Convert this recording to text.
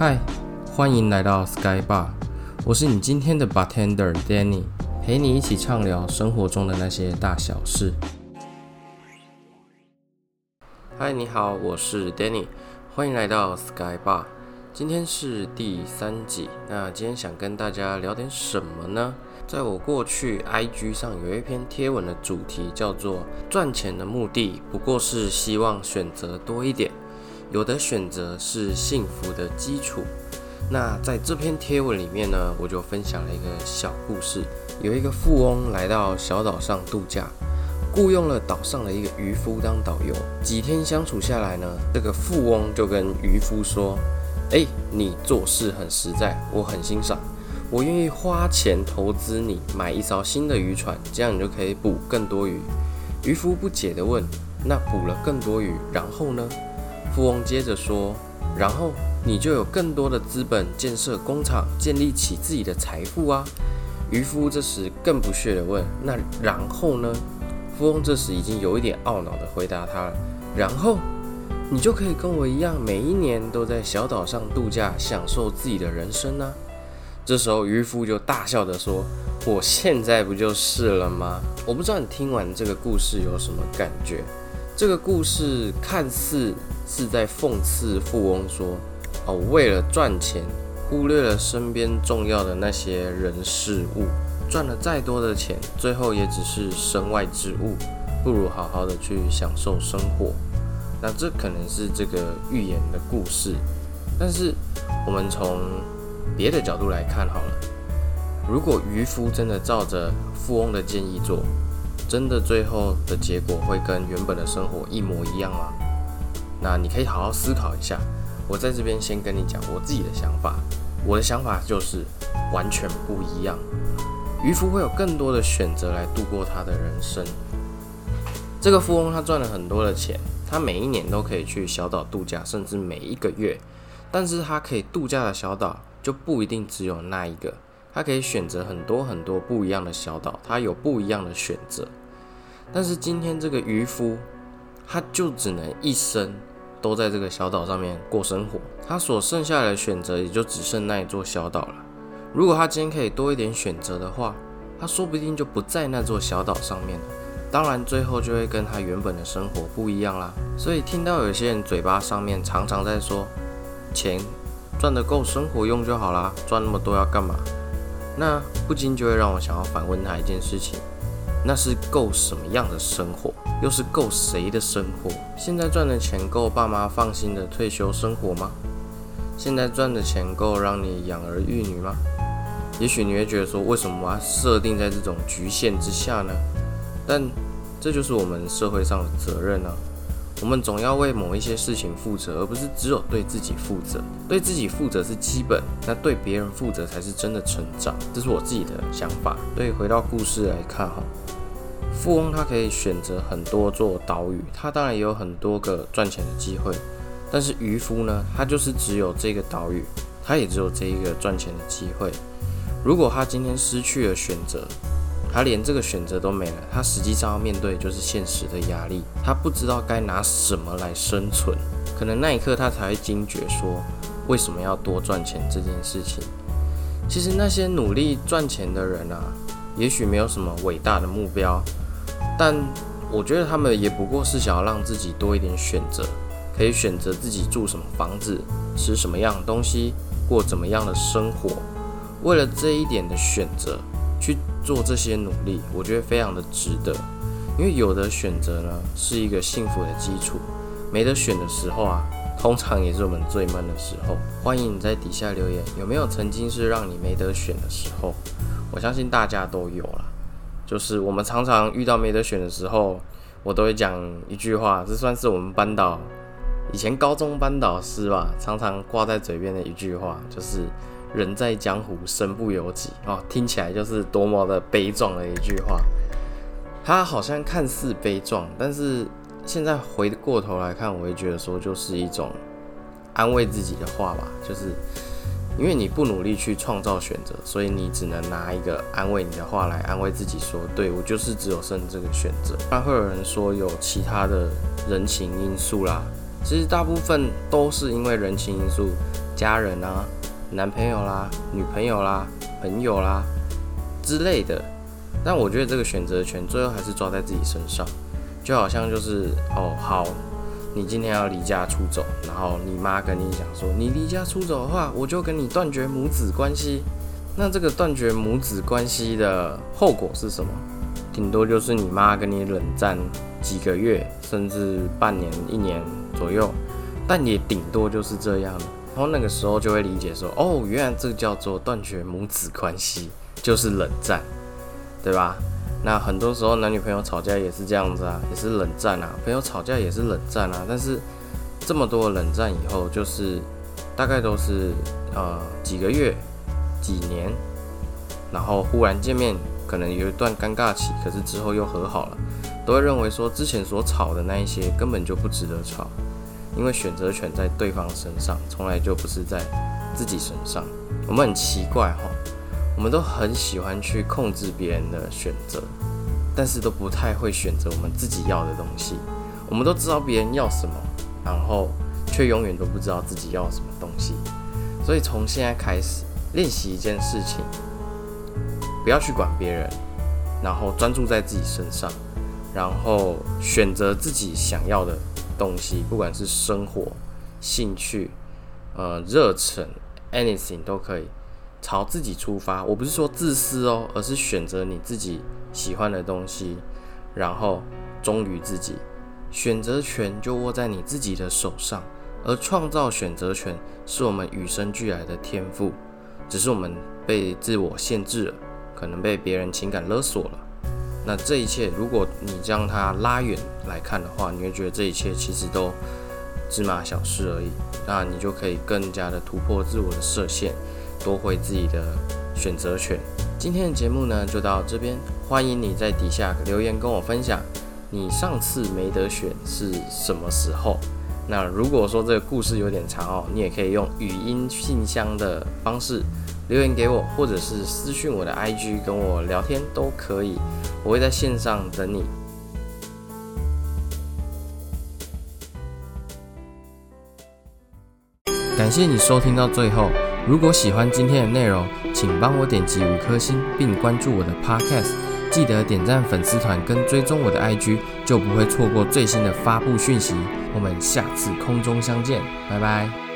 嗨，欢迎来到 Sky Bar，我是你今天的 bartender Danny，陪你一起畅聊生活中的那些大小事。嗨，你好，我是 Danny，欢迎来到 Sky Bar。今天是第三集，那今天想跟大家聊点什么呢？在我过去 IG 上有一篇贴文的主题叫做“赚钱的目的不过是希望选择多一点”。有的选择是幸福的基础。那在这篇贴文里面呢，我就分享了一个小故事。有一个富翁来到小岛上度假，雇佣了岛上的一个渔夫当导游。几天相处下来呢，这个富翁就跟渔夫说：“哎，你做事很实在，我很欣赏，我愿意花钱投资你买一艘新的渔船，这样你就可以捕更多鱼。”渔夫不解地问：“那捕了更多鱼，然后呢？”富翁接着说：“然后你就有更多的资本建设工厂，建立起自己的财富啊。”渔夫这时更不屑地问：“那然后呢？”富翁这时已经有一点懊恼地回答他：“然后你就可以跟我一样，每一年都在小岛上度假，享受自己的人生呢。”这时候渔夫就大笑着说：“我现在不就是了吗？”我不知道你听完这个故事有什么感觉。这个故事看似是在讽刺富翁说：“哦，为了赚钱，忽略了身边重要的那些人事物，赚了再多的钱，最后也只是身外之物，不如好好的去享受生活。”那这可能是这个寓言的故事，但是我们从别的角度来看好了，如果渔夫真的照着富翁的建议做。真的最后的结果会跟原本的生活一模一样吗？那你可以好好思考一下。我在这边先跟你讲我自己的想法。我的想法就是完全不一样。渔夫会有更多的选择来度过他的人生。这个富翁他赚了很多的钱，他每一年都可以去小岛度假，甚至每一个月。但是他可以度假的小岛就不一定只有那一个，他可以选择很多很多不一样的小岛，他有不一样的选择。但是今天这个渔夫，他就只能一生都在这个小岛上面过生活，他所剩下的选择也就只剩那一座小岛了。如果他今天可以多一点选择的话，他说不定就不在那座小岛上面了。当然，最后就会跟他原本的生活不一样啦。所以听到有些人嘴巴上面常常在说，钱赚得够生活用就好啦，赚那么多要干嘛？那不禁就会让我想要反问他一件事情。那是够什么样的生活？又是够谁的生活？现在赚的钱够爸妈放心的退休生活吗？现在赚的钱够让你养儿育女吗？也许你会觉得说，为什么我要设定在这种局限之下呢？但这就是我们社会上的责任啊！我们总要为某一些事情负责，而不是只有对自己负责。对自己负责是基本，那对别人负责才是真的成长。这是我自己的想法。所以回到故事来看哈。富翁他可以选择很多座岛屿，他当然也有很多个赚钱的机会。但是渔夫呢，他就是只有这个岛屿，他也只有这一个赚钱的机会。如果他今天失去了选择，他连这个选择都没了，他实际上要面对就是现实的压力。他不知道该拿什么来生存，可能那一刻他才会惊觉说，为什么要多赚钱这件事情。其实那些努力赚钱的人啊，也许没有什么伟大的目标。但我觉得他们也不过是想要让自己多一点选择，可以选择自己住什么房子，吃什么样的东西，过怎么样的生活。为了这一点的选择去做这些努力，我觉得非常的值得。因为有的选择呢是一个幸福的基础，没得选的时候啊，通常也是我们最闷的时候。欢迎你在底下留言，有没有曾经是让你没得选的时候？我相信大家都有了。就是我们常常遇到没得选的时候，我都会讲一句话，这算是我们班导以前高中班导师吧，常常挂在嘴边的一句话，就是“人在江湖，身不由己”哦，听起来就是多么的悲壮的一句话。他好像看似悲壮，但是现在回过头来看，我会觉得说，就是一种安慰自己的话吧，就是。因为你不努力去创造选择，所以你只能拿一个安慰你的话来安慰自己，说：“对我就是只有剩这个选择。”那会有人说有其他的人情因素啦，其实大部分都是因为人情因素，家人啊、男朋友啦、女朋友啦、朋友啦之类的。但我觉得这个选择权最后还是抓在自己身上，就好像就是哦，好，你今天要离家出走，然后你妈跟你讲说，你离家出走的话，我就跟你断绝母子关系。那这个断绝母子关系的后果是什么？顶多就是你妈跟你冷战几个月，甚至半年、一年左右，但也顶多就是这样。然后那个时候就会理解说，哦，原来这个叫做断绝母子关系，就是冷战。对吧？那很多时候男女朋友吵架也是这样子啊，也是冷战啊。朋友吵架也是冷战啊。但是这么多冷战以后，就是大概都是呃几个月、几年，然后忽然见面，可能有一段尴尬期，可是之后又和好了，都会认为说之前所吵的那一些根本就不值得吵，因为选择权在对方身上，从来就不是在自己身上。我们很奇怪哈。我们都很喜欢去控制别人的选择，但是都不太会选择我们自己要的东西。我们都知道别人要什么，然后却永远都不知道自己要什么东西。所以从现在开始练习一件事情，不要去管别人，然后专注在自己身上，然后选择自己想要的东西，不管是生活、兴趣、呃热忱，anything 都可以。朝自己出发，我不是说自私哦，而是选择你自己喜欢的东西，然后忠于自己。选择权就握在你自己的手上，而创造选择权是我们与生俱来的天赋，只是我们被自我限制了，可能被别人情感勒索了。那这一切，如果你将它拉远来看的话，你会觉得这一切其实都芝麻小事而已。那你就可以更加的突破自我的设限。夺回自己的选择权。今天的节目呢，就到这边。欢迎你在底下留言跟我分享，你上次没得选是什么时候？那如果说这个故事有点长哦，你也可以用语音信箱的方式留言给我，或者是私讯我的 IG 跟我聊天都可以。我会在线上等你。感谢你收听到最后。如果喜欢今天的内容，请帮我点击五颗星，并关注我的 Podcast。记得点赞粉丝团跟追踪我的 IG，就不会错过最新的发布讯息。我们下次空中相见，拜拜。